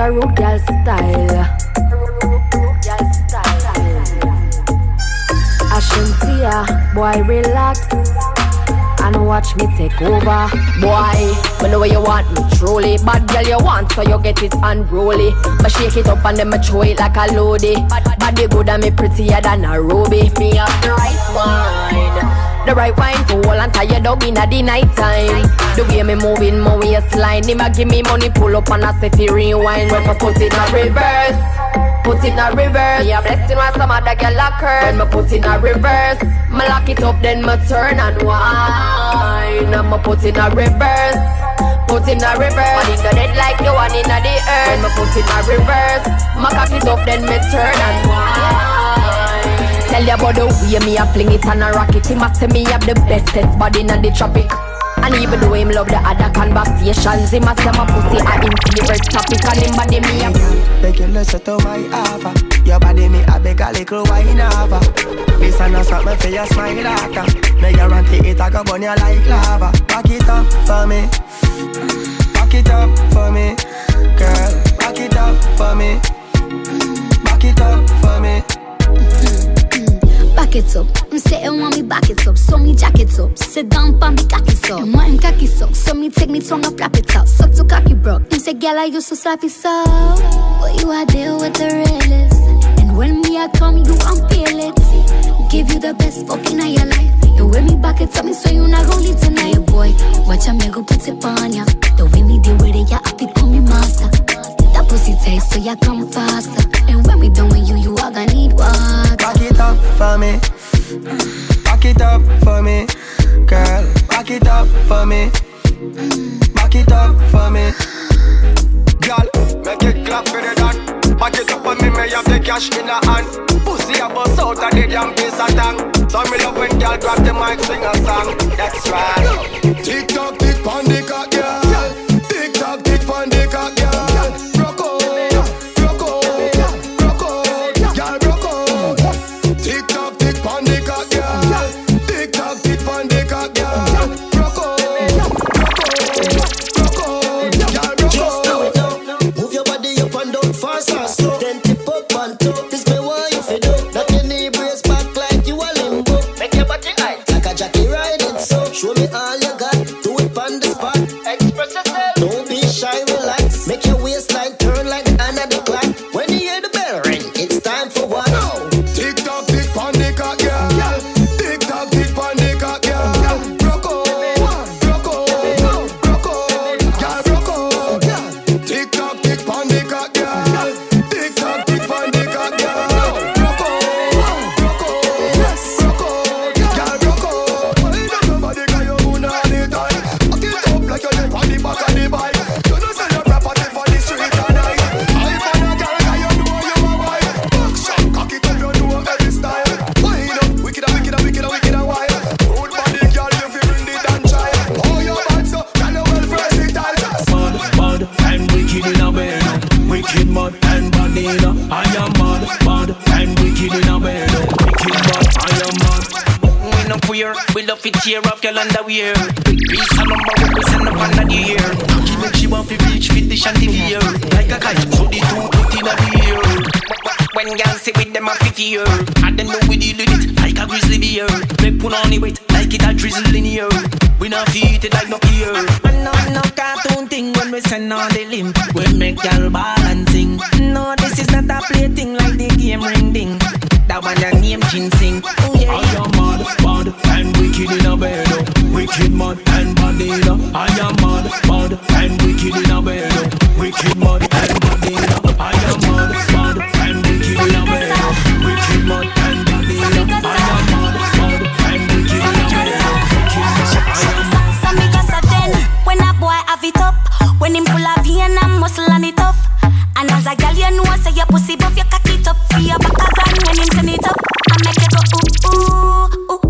your rude girl style. Shenseea, boy, relax and watch me take over. Boy, me know where you want me truly. Bad girl you want, so you get it unruly. But shake it up and then me it like a Loodi. Body good and me prettier than a ruby. Me have the right wine. The right wine for all and your dog in the night time. The way me moving my waistline, him a give me money, pull up and I say fi rewind. When me put it in reverse, put it in reverse. Me a blessing when some other girl a curse. When me put it in reverse, me lock it up then me turn and wine. And me put it in reverse. Put in a reverse Body the dead like the one in the earth me put in a reverse Me cock it up then me turn and wine Tell you about the way me a fling it and a rock it Him a say me have the bestest body in the tropic. And even though him love the other conversations Him a say my pussy a him favorite topic. And him body me a Beg you listen to my offer. Your body me a beg a little wine over This a no something for your smile after Me guarantee it a go burn you like lava. Back it up for me up. Sit down, pa me cocky want cocky so, me take me and. Suck to cocky say, girl, I used to slap it so. But you are there with the realest. And when me I come, you unfeel it. Give you the best fucking of your life. You wear me back it up, me so you not gon' leave tonight, boy. Watch a go put it on ya. The way me deal with it, yeah, I feel call me master. That pussy taste, so ya come faster. And when we done with you, you are gonna need water. Back it up for me Back it up for me Girl, back it up for me. Back it up for me. Girl, make it clap for the done Back it up for me, may have the cash in her hand. Pussy a bust out of the damn piece of tang So me love when girl grab the mic, sing a song. That's right. Tick tock, tick pon the cock, not feed it like no ear. And no no cartoon thing when we send on the limb. We make y'all sing. No, this is not a play thing like the game ring ding. That one a name ginseng. Oh yeah. Oh. I am mad, mad, and wicked in a bed. Oh. Wicked mad and bad in a. I am mad, mad, and wicked in a bed. Oh. Wicked mad and bad in a. I am mad, mad, and wicked in a bed. Wicked mad When him full of vein and muscle and it tough. And as a girl you know say your pussy buff you cock it up your back and when him turn it up, I make you go ooh ooh ooh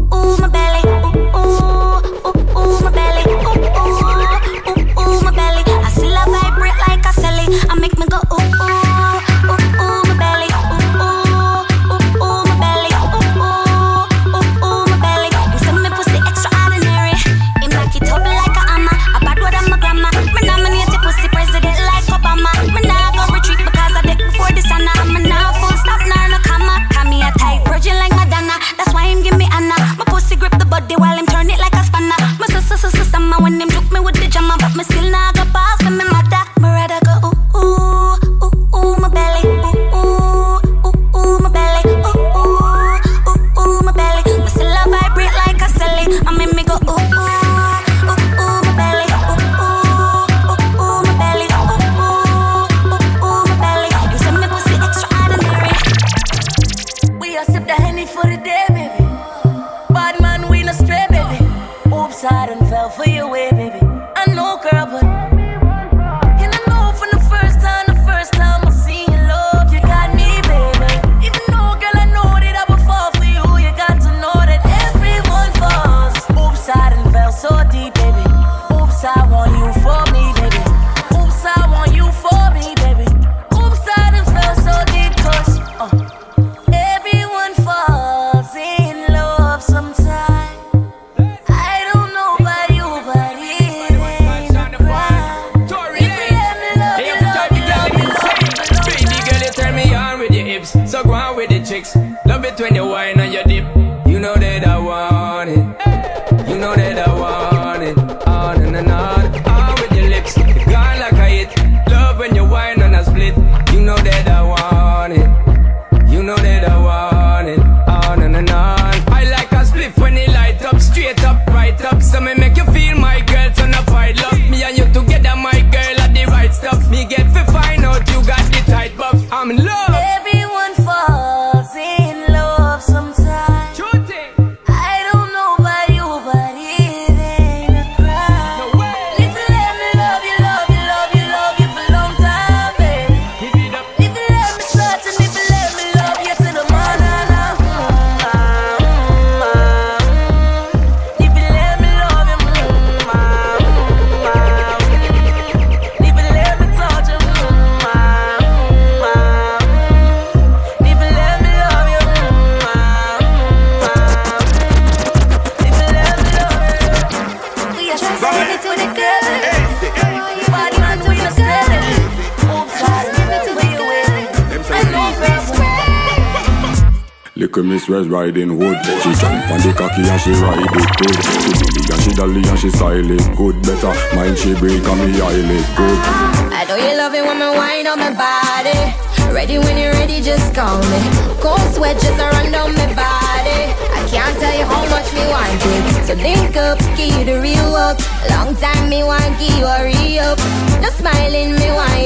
Riding Hood. She jump on the cocky and she ride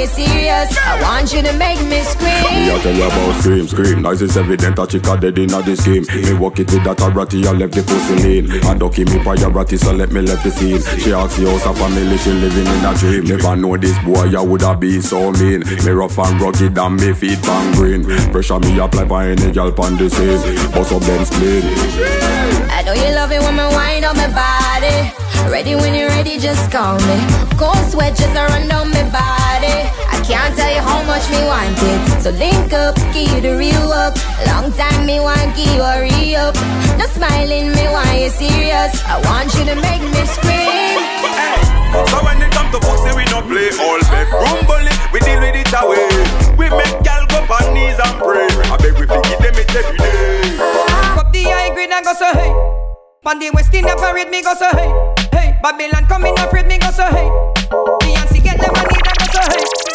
me serious. I want you to make me scream. Me I tell you about scream, scream. Nice is evident a chica dead in the scheme. Me walk it with that ratty, I left the pussy lean. And ducky me priority, so let me left the scene. She asks you house a family, she living in a dream. Never know this boy, I woulda be so mean. Me rough and rugged and me feet pan green. Pressure me apply for any girl on the scene. Bust up them spleen. I know you love it when I wine on my body. Ready when you're ready, just call me. Cold sweat just run down my body. I can't tell you how much me want it. So link up, give you the real work. Long time me want give you a re-up. No smiling, me want you serious. I want you to make me scream. So when it come to pussy, we don't play all bedroom bully. We deal with it away. We make gal go on knees and pray. I beg we forgive them it every day. Up the high grade and go so hey. On the West Indian parade me go so hey. Hey, Babylon coming afraid me go so hey. Beyonce get them money that go so hey.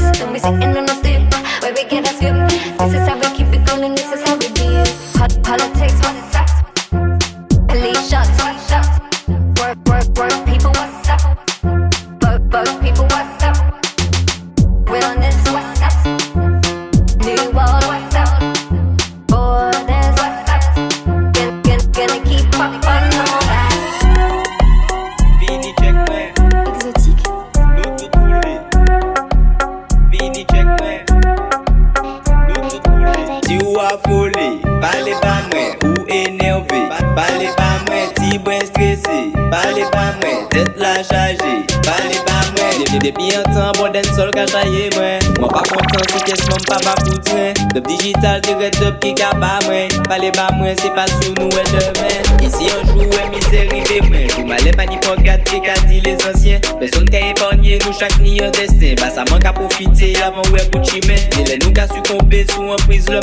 listen on the system. We sitting this one, please look.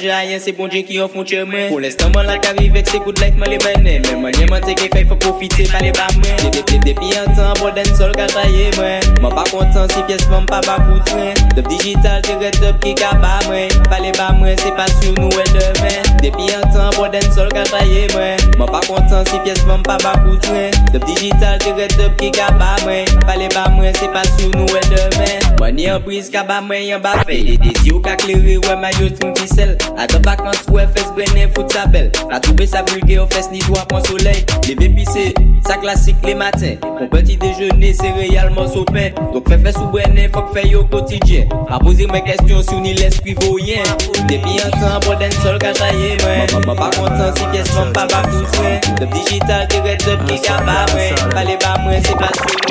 manje a yon, se bon djen ki yon fon tche men Pou lestan man lak avivek, se good life man le menen Men man yon man teke fay, fò profite, pa le ba men Dep dep dep yon tan, bon den sol ka traye men Man pa kontan, si pyes fòm pa pa koutren Dop digital, te redop ki ka ba men Pa le ba men, se pa sur nou el demen. Dep yon tan, bon den sol ka traye men Man pa kontan, si pyes fòm pa pa koutren Dop digital, te redop ki ka ba men Pa le ba men, se pa sur nou el demen Mani yon bris, ka ba men yon ba fey Desi ou ka kleri, wè ma yo trim pisel Adan bak nan skou e fes fout sa bel La toube sa vulge ou fes ni dwa pon soley Leve pise, sa klasik le maten Kon peti dejene se reyalman sopen Donk fe fes ou brenen fok fe yo kotidjen A pose mwen kestyon sou ni l'espri voyen Depi an tan boden sol ka mwen Mwen pa kontan si kesyon pa bak douten Dep digital direk dep ki ka ba mwen Pale ba mwen se pa sou mwen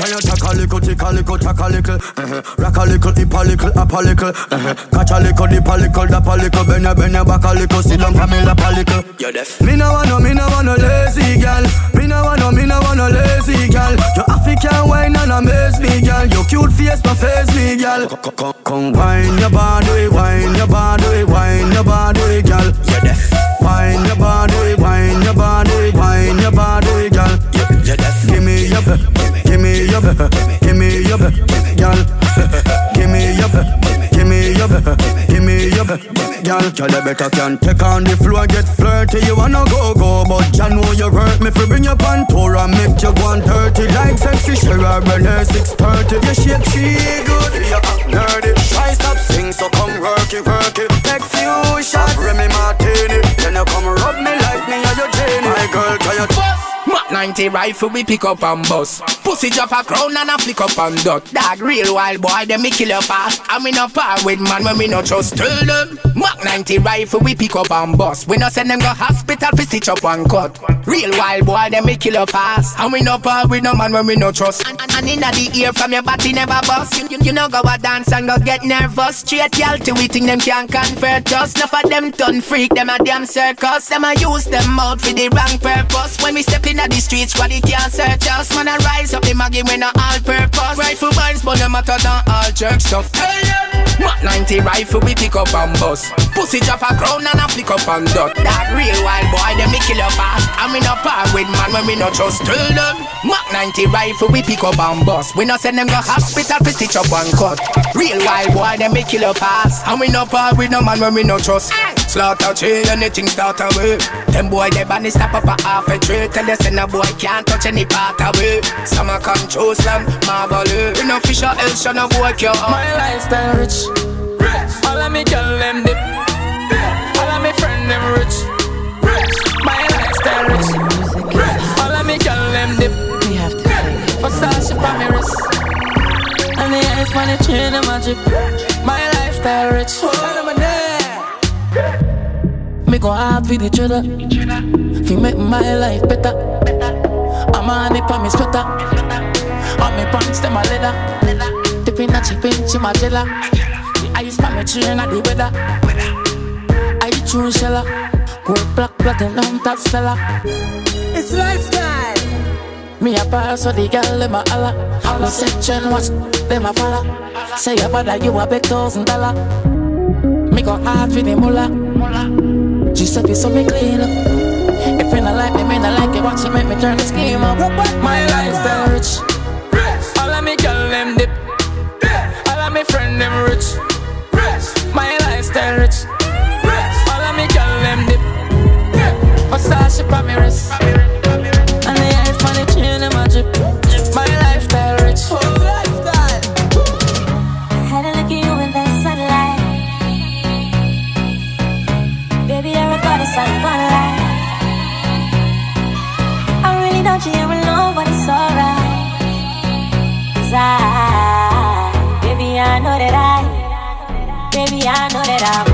Tayan takaliko, tikaliko, little uh-huh. A a up a a a a Bend your, bend your back a little, sit down for me lap a little You're deaf. Me no want no, me no want no lazy gal Me no want no, me no want no lazy gal You African wine and amaze me gal Your cute face no face me gal Come, come, come. Wine your body, wine your body, wine your body gal You're deaf. Wine your body, wine your body, wine your body gal You're deaf. Give me your, give me. your, give me your, gal. Girl, you better can take on the floor, and get flirty. You wanna go go, but ya know you hurt me. Fi bring your pantour and make you go on dirty like sexy Shara Renee six thirty. You shake she good, you act nerdy. Try stop sing, so come work it, work it. Take few shots, Remy Martini. Then you come rub me like me or your Jenny. My girl, can you? Mac 90 rifle we pick up and bust. Pussy drop a crown and a flick up and dot Dog real wild boy them me kill you fast. And me no par with man when me no trust Tell them. Mac 90 rifle we pick up and bust. We no send them go hospital for stitch up and cut. Real wild boy them me kill you fast. And we no par with no man when we no trust. And, and, and inna the ear from your body never bust. You, you, you know go a dance and go get nervous. Straight y'all to we think them can't convert us. Enough of them done freak them a damn circus. Them a use them out for the wrong purpose. When we step inna the streets, squaddy can't search us Man, I rise up the maggie when I all purpose. Rifle binds, but them hotter than all jerk stuff. Mac 90 rifle, we pick up and bust. Pussy drop a crown and a flick up and dot That real wild boy, them me kill you fast. I'm in a par with man when we no trust Tell them. Mac 90 rifle, we pick up and bust. We no send them go hospital for stitch up cut. Real wild boy, them me kill you fast. I'm in a par with no man when we no trust Slaughter tree, anything start away. Them boy, they ban stop up a half a tree. Tell you say no boy can't touch any part away Some a control slam, marvelous We no fish or else, no boy can't My lifestyle rich. All of me girl them dip. All of me friend them rich. My lifestyle rich. All of me girl them dip. We have Versace for me wrist And the ice money chain in my drip My lifestyle rich. Me go hard for the cheddar. Fi make my life better I'm on it for me sweater. On me pants them a leather. Dipping a chip in chimagella The ice for me chain at the weather. I true sheller Gold black platinum top seller. It's lifestyle. Me a pass so the girl them a holla. All the section watch them a follow. Say your bother you a big thousand dollar. Me go hard for the mullah Giuseppe so me clean up. If you not like me, me not like it Watch it make me turn the scheme up. My lifestyle rich. All of me girl them dip. All of me friend them rich. My lifestyle rich. All of me girl them dip. Versace for me wrist you know, but it's alright. Cause I, baby, I know that I, baby, I know that I'm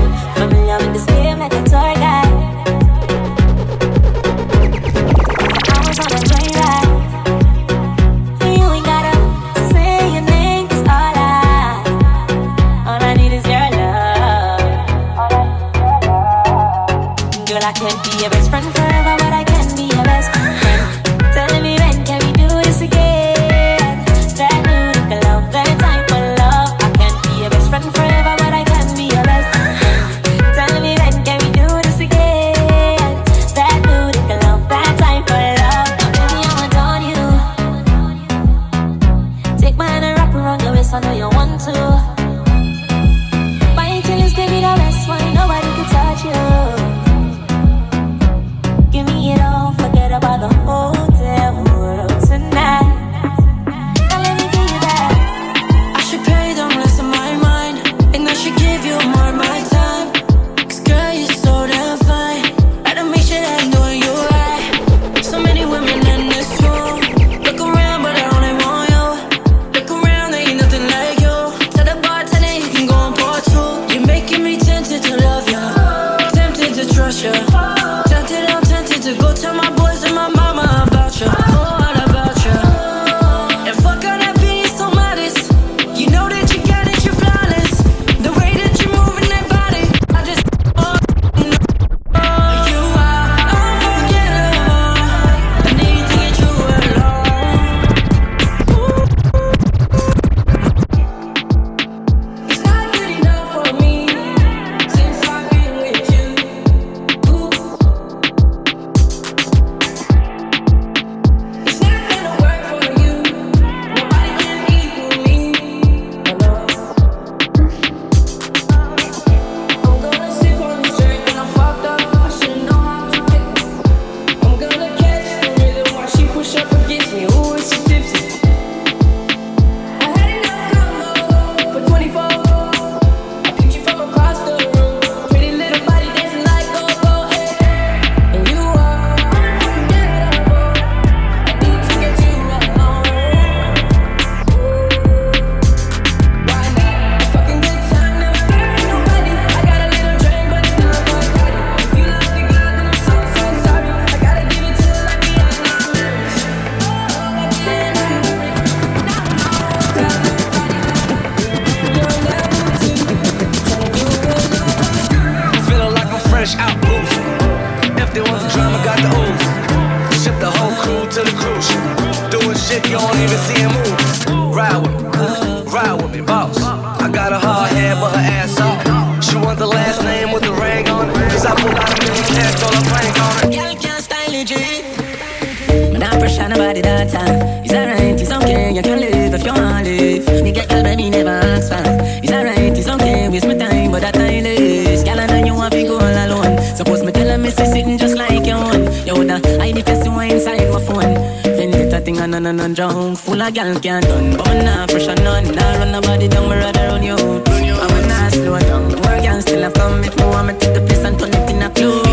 Full gal can't done. But me nah pressure none. Nah run nobody down, me rather run you. I'm a nah slow down. More gal still have come. If me want me take the place and turn it in a club.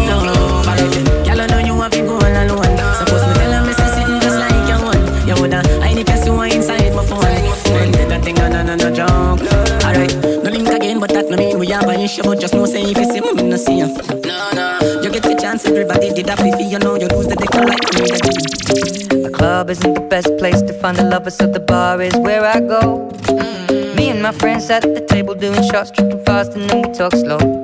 Girl, I know you want to go all alone. Suppose me tell her, me say sitting just like you own. You woulda hide the person who inside my phone. Vendetta thing and none and drunk. Alright, no link again, but that no mean we have an issue. But just know say if you see me, me no see you. No, no. You get the chance, everybody did that before you know you lose the dick like me. The club isn't the best place to find a lover, so the bar is where I go. Me and my friends at the table doing shots, tripping fast, and then we talk slow.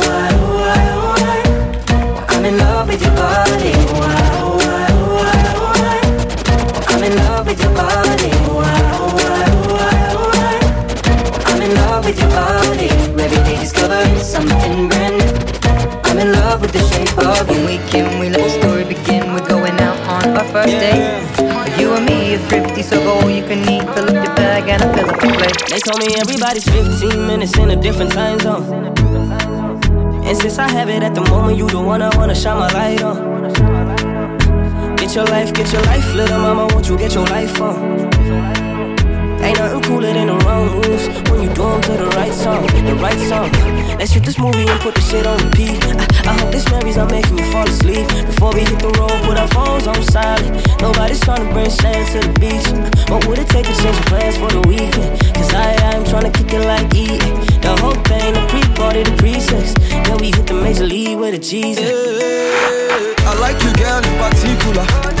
with the shape of. When we can, we let the story begin. We're going out on our first date. You and me are thrifty, so go all you can eat. Fill up your bag and I fill up your plate. They told me everybody's 15 minutes in a different time zone. And since I have it at the moment, you the one I wanna shine my light on. Get your life, get your life, little mama, won't you get your life on? Ain't nothing cooler than the wrong moves when you do 'em to the right song, the right song. Let's shoot this movie and put the shit on repeat. I, I hope this memories are making you fall asleep. Before we hit the road, put our phones on silent. Nobody's trying to bring sand to the beach. What would it take to change plans for the weekend? Cause I, I'm trying to kick it like eating. The whole thing, the pre-party, the pre-sex. Then we hit the major league with a Jesus. I like you, girl, in particular.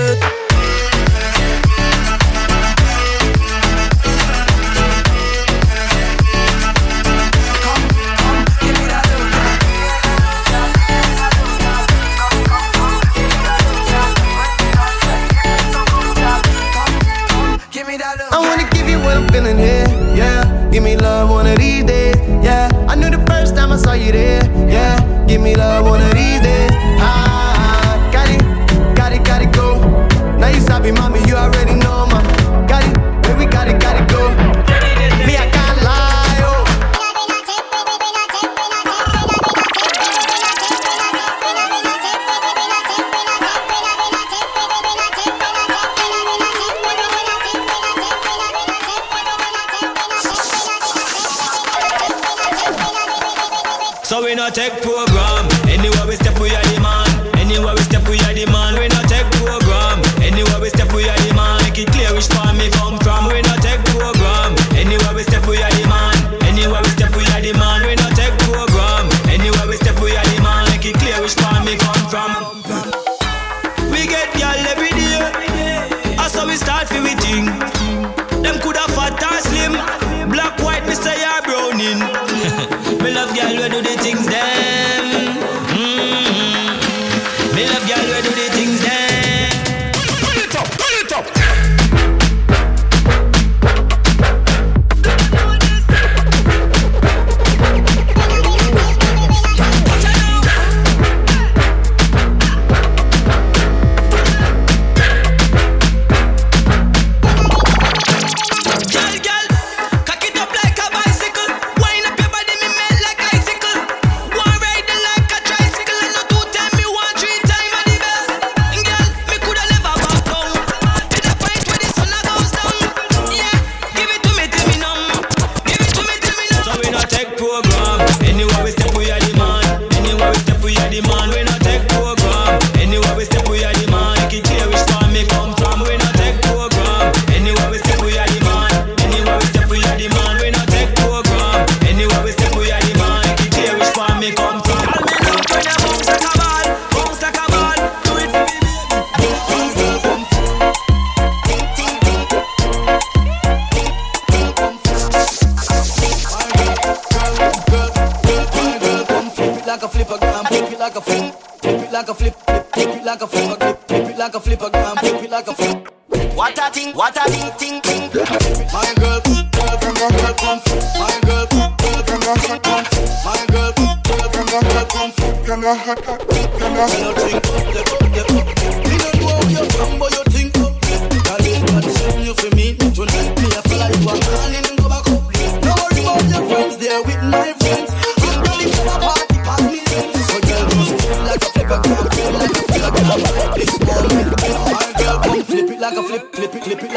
Feeling here, yeah. Give me love one of these days, yeah. I knew the first time I saw you there, yeah. Give me love one of these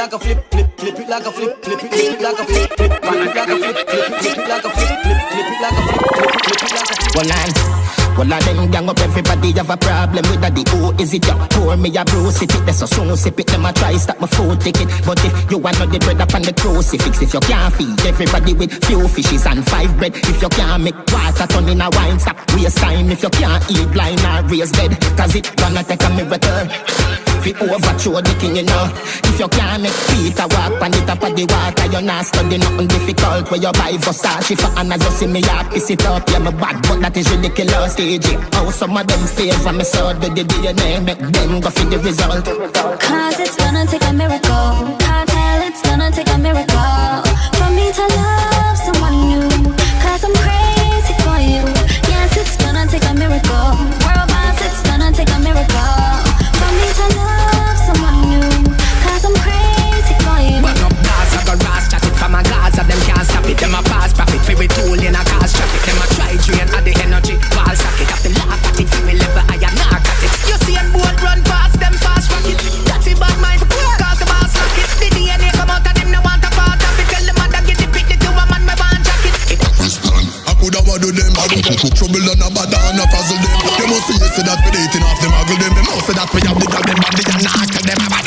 like a flip, flip, flip it like a flip, flip it, flip it like a flip, flip, flip it like a flip, flip it, flip it like a flip, flip, flip it like a flip, flip, it like a flip. Well, I'm, well, come gang up everybody have a problem with that. The who is it? Ya pour me a bruise it that's so soon sip it. Them a try stop my food ticket. But if you are not the bread up on the crucifix if you can't feed everybody with few fishes and five bread if you can't make water turn in a wine stop waste time if you can't eat blind or raise dead cause it gonna take a miracle. Fi overthrow the king you know. If you can't make Peter walk on the top of the water you're not studying nothing difficult. Where your Bible starts. If and I just see me up piss it up. Yeah my bad but that is ridiculous DJ oh. How some of them favor me so the DNA make them go for the result. Cause it's gonna take a miracle. Can't tell it's gonna take a miracle For me to love someone new. Cause I'm crazy for you. Yes, it's gonna take a miracle. World boss, it's gonna take a miracle For me to love someone new. Cause I'm crazy for you. But no bars, I go ras, chat it from a Gaza Them can't stop it, them a fast profit, favorite tool done a bad and a puzzle them. They must see that we're dating off the muggle them. You must say that we have the girl them body and knuckle them.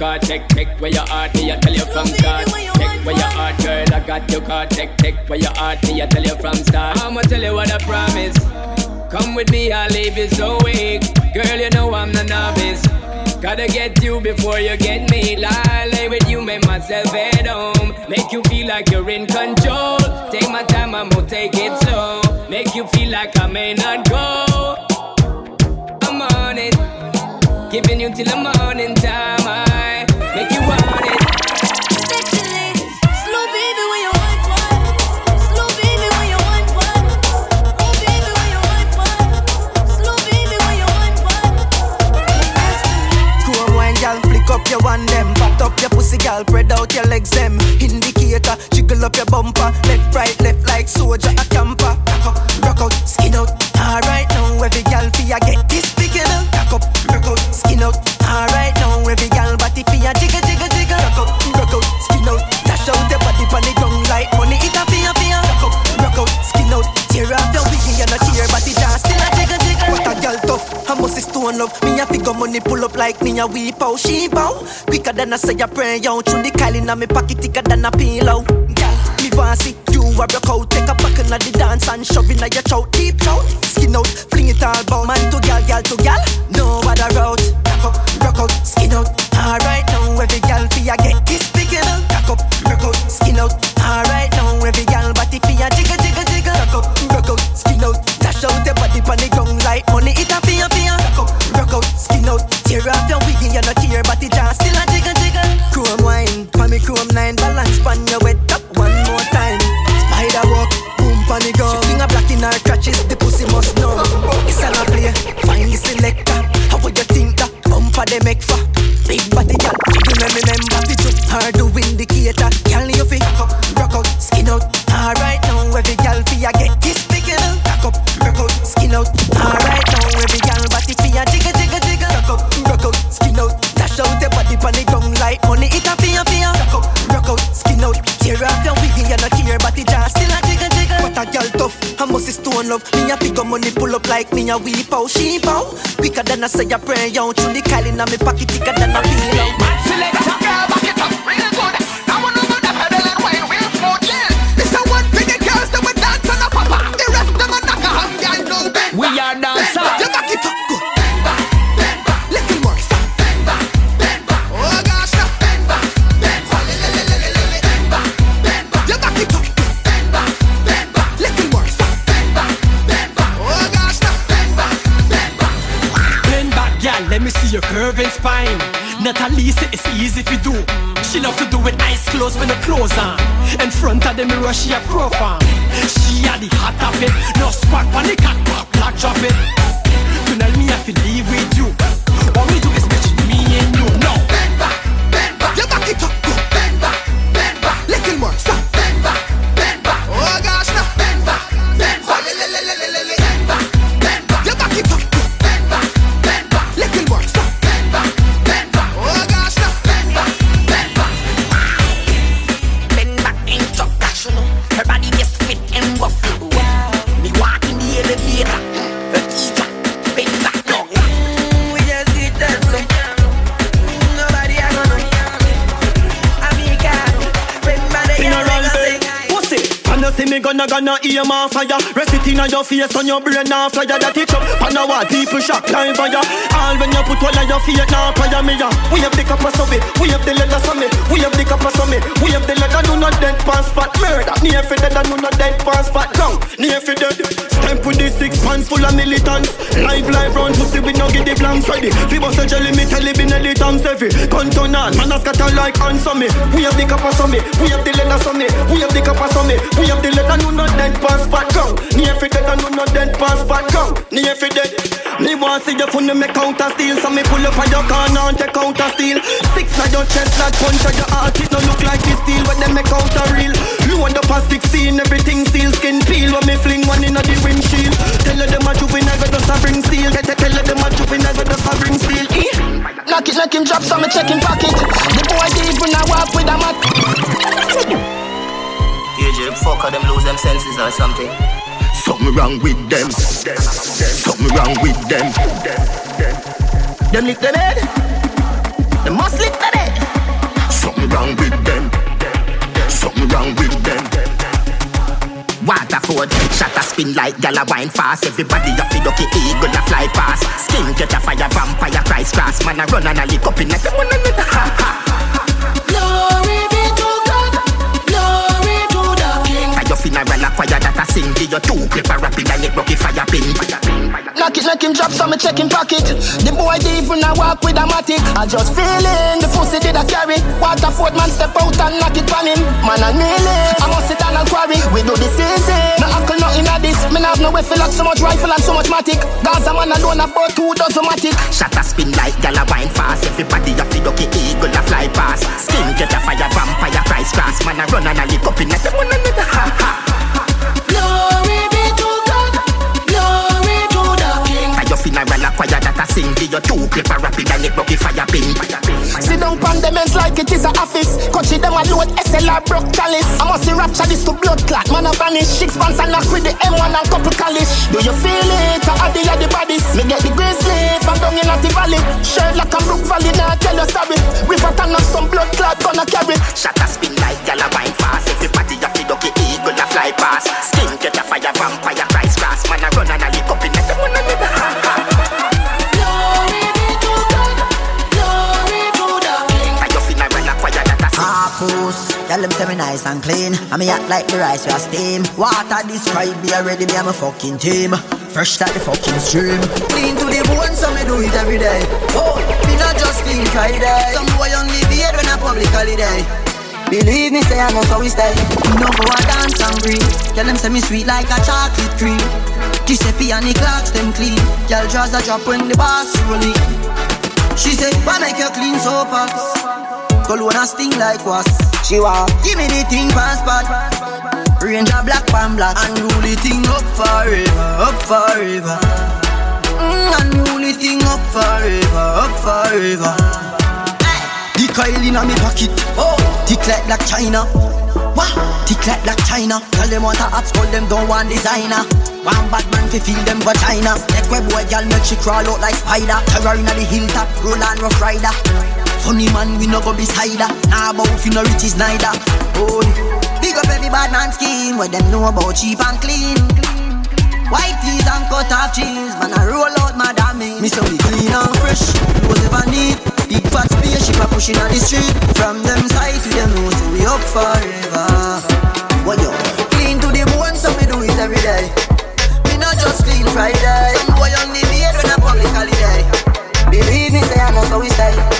card, check take where your heart, me, I tell you from start. Check where your heart, girl, I got your card, check take where your heart, me, I tell you from start. I'ma tell you what I promise. Come with me, I'll leave you so weak. Girl, you know I'm the novice. Gotta get you before you get me. Lie, lay with you, make myself at home. Make you feel like you're in control. Take my time, I'ma take it slow. Make you feel like I may not go. I'm on it. Giving you till the morning time. I make you want it. Slow baby when you want one. Slow baby when you want one. Oh baby when you want one. Slow baby when you want one. Chrome wine, gal, flick up your one them. Fat up your pussy, gal, spread out your legs them. Indicator, jiggle up your bumper. Left, right, left like soldier, a camper. Rock up, rock out, skin out. Alright now, every gal fi a get this big know. Rock up, rock out, skin out. Alright now, every gal body fi a jiggle, jiggle, jiggle. Rock up, rock out, skin out. Dash out the stone love. Me a figure money pull up like me a weep out. She bow quicker than I say a prayer. Out through the Kylie na me pocket thicker than a pillow. Gal, me want see you a rock out. Take a back inna the dance and shove inna your throat. Deep throat, skin out, fling it all bout. Man to gal, gal to gal, no other route. Rock up, rock out, skin out. Alright now every gal fi a get this big know. Rock up, rock out, skin out. Alright now bumper they make for? Big body gal, you me remember the jump hard to indicator. Stone love. Me a figure money pull up like me a weep out, she bow. Quicker than I say a prayer, through the Kylie na me pocket thicker than a pillow. Me gonna gonna ear my fire. Rest it inna your face on your brain now flyer That it up and now what people shock line fire All when you put all of your feet now fire me ya. We have the copper so it We have the leather so me We have the copper so me We have the leather do not dead pass spot murder. Near for dead and do not dead pass spot down Near for dead Stamp with the six pants full of militants. Live live round pussy we no get the blanks ready. We bust jelly me tell it be nelly times heavy turn on man a scatter like on me We have the copper so me We have the leather so me We have the copper so me We have the leather no not dead pass spot down Near for dead and no not dead pass spot down Near for dead. Me want see you funny me counter steal. So me pull up on your corner and take counter steal. Six na your chest like punch on your heart. It no look like this steel when them make counter real. Load up past 16 everything seal Skin peel. When me fling one in the windshield. Tell them a juvenile but just a bring steel. Tell them a juvenile but just a bring steel. Eh? Knock it, knock him drop some, me check him pocket. The boy deep when I walk with a mat. DJ, fuck them lose them senses or something. Something wrong with them. Something wrong with them. Them lick the head. They must lick the head. Something wrong with them. Something wrong with them. Waterford, shot a spin like gala wine fast. Everybody a feel lucky eagle a fly past. Skin catch a fire, vampire, Christ cross. Man a run and a lick up in a ha ha. Knock it, him drop some, me check him pocket. The boy did even a walk with a matic. I just feeling the pussy did a carry. Waterford man step out and knock it on him. Man and kneeling, I must sit down and quarry. We do this easy. No uncle nothing of this. Me have no way feel like so much rifle and so much matic. Gaza man alone about two dozen matic. Shot a spin like gala wine fast. Everybody a feel lucky eagle a fly past. Skin get a fire, vampire, Christ cross. Man a run and a lick up in a ha ha. Sing. Give you two a rapid and it rocky fire pin. Sit down on them ends like it is a office. Coachy them a load SLR broke chalice. I must see rapture this to blood clot. Man a vanish. Six pants and knock with the M1 and couple calish. Do you feel it? I add the the bodies. Me get the grizzly from down in the valley. Sherlock and Brook Valley now tell you sorry. River turn up some blood clot gonna carry. A spin like gala wine fast. Everybody a feel lucky eagle a fly past. Skin catch a fire, vampire, Christ cross. Man a run and a tell them say me nice and clean. I me act like the rice we a steam. Water describe me already, me I'm a fucking team. Fresh out the fucking stream. Clean to the bone, so me do it every day. Oh, me not just clean Friday. Some boy only beard when a public holiday. Believe me, say I know how we stay. No go a dance and breathe. Tell them say me sweet like a chocolate cream. Giuseppe and the clocks them clean. Girl draws a drop when the boss rolling. She say, why make you clean so fast? Cologne a sting like was. She want give me the thing passport. Range a black pan black and rule the thing up forever, up forever. Mm, and rule the thing up forever, up forever. The coil inna me pocket, oh, tick like Blac Chyna. Wah, tick like Blac Chyna. Tell them want a hot skull, them don't want designer. One bad man fi feel them vagina. Take web boy, girl make she crawl out like spider. Terror inna the hilltop, roll on rough rider. Funny man, we no go beside her. Nah, about fi no riches neither. Oh, big up every bad man scheme. What them know about cheap and clean. White tees and cut off jeans, man I roll out my damage. Me so we clean and fresh, clothes ever need. Big fat spaceship a pushing on the street. From them side to them nose, so we up forever. What yo? Clean to the bone, so we do it every day. Me not just clean Friday. Some boy only beard when a public holiday. Believe me, say I know so we stay.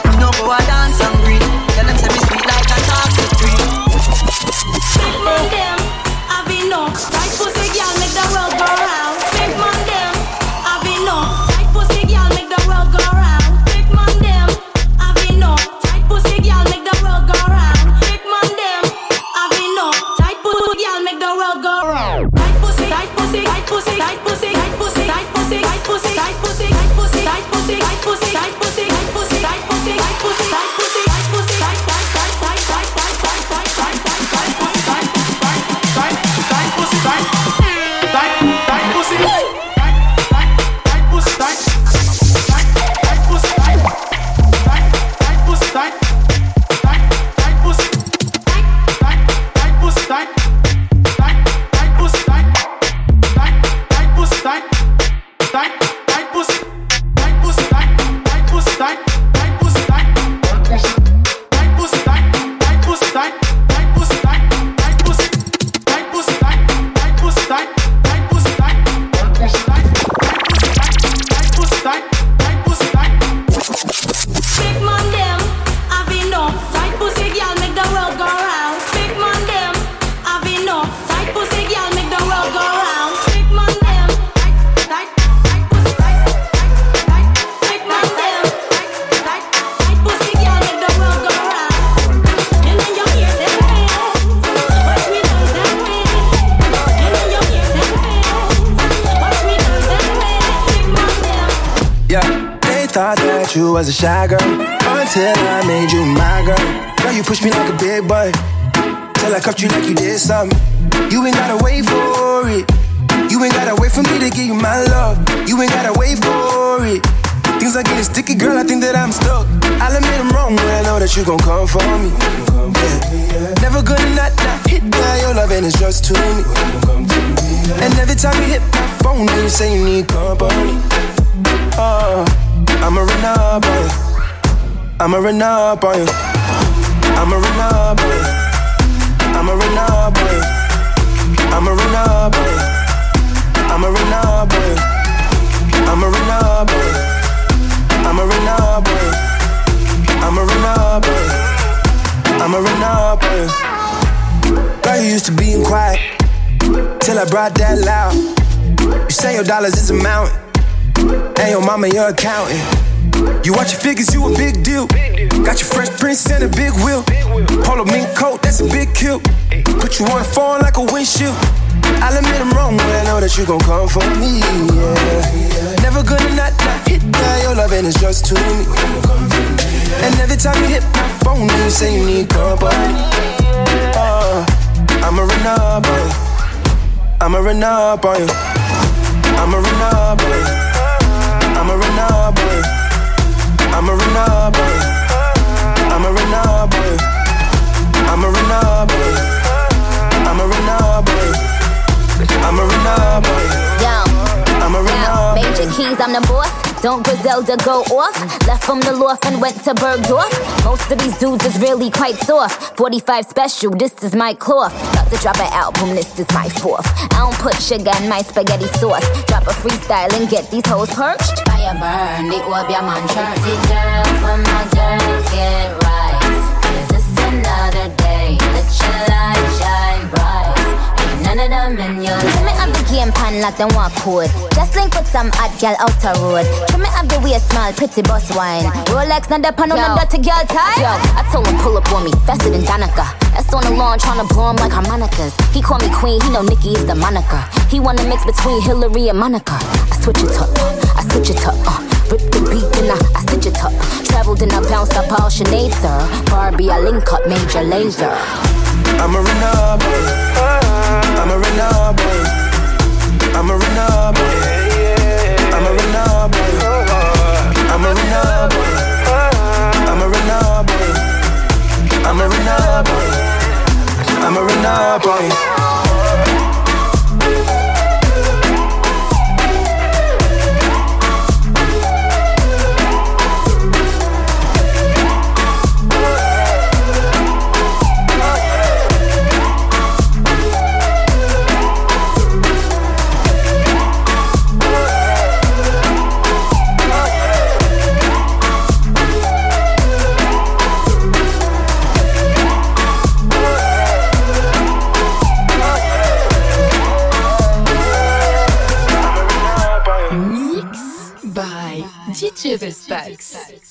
Shy girl until I made you my girl. Girl, you push me like a big boy till I cuffed you like you did something. You ain't gotta wait for it. You ain't gotta wait for me to give you my love. You ain't gotta wait for it. Things are getting sticky, girl. I think that I'm stuck. I'll admit I'm wrong, but I know that you gon' come for me. Yeah. Never gonna not, not hit that, your loving is just to me. And every time you hit my phone, you say you need company. Oh, I'ma run up on you. I'ma run up on you. I'ma run up on you. I'ma run up on you. I'ma run up on you. I'ma run up on you. I'ma run up on you. I'ma run up on you. I'ma run. I'ma run. Girl, you used to being quiet till I brought that loud. You say your dollars is a mountain, and your mama your accountant. You watch your figures, you a big deal. Got your fresh prince and a big wheel. Polo mink coat, that's a big kill. Put you on the phone like a windshield. I'll admit I'm wrong, but I know that you gon' come for me. Yeah. Never gonna not, not hit that. Your loving is just to me. And every time you hit my phone, you say you need company. Uh, you. I'ma run up on you. I'ma run up on you. I'ma run up on you. I'm a Renard boy. I'm a Renard boy. I'm a Renard boy. I'm a Renard boy. I'm a Renard boy. I'm a Renard boy. Yo. I'm a Renard boy. Major keys, I'm the boss. Don't Griselda go off? Left from the loft and went to Bergdorf. Most of these dudes is really quite soft. 45 special, this is my cloth. About to drop an album, this is my fourth. I don't put sugar in my spaghetti sauce. Drop a freestyle and get these hoes perched. Fire burn, the orb, your man Pretty girls, when my girls get right. It's another day. Let your light shine bright. None of them in your Trim me up the game pan like them walk code. Just link with some hot girl out the road. Trim me up the waist small, pretty boss wine. Rolex, not the pan on the dirty girl tie. Yo, I told him pull up on me, faster than Danica. That's on the lawn tryna blow him like harmonicas. He call me queen, he know Nicki is the moniker. He wanna mix between Hillary and Monica. I switch it up, I switch it up, uh. Rip the beat, then I, I stitch it up. Traveled and I bounced up all Sinead, sir. Barbie, I link up Major Lazer. I'ma run up on you. I'ma run up on you. I'ma run up on you. I'ma run up on you. I'ma run up on Jukebox.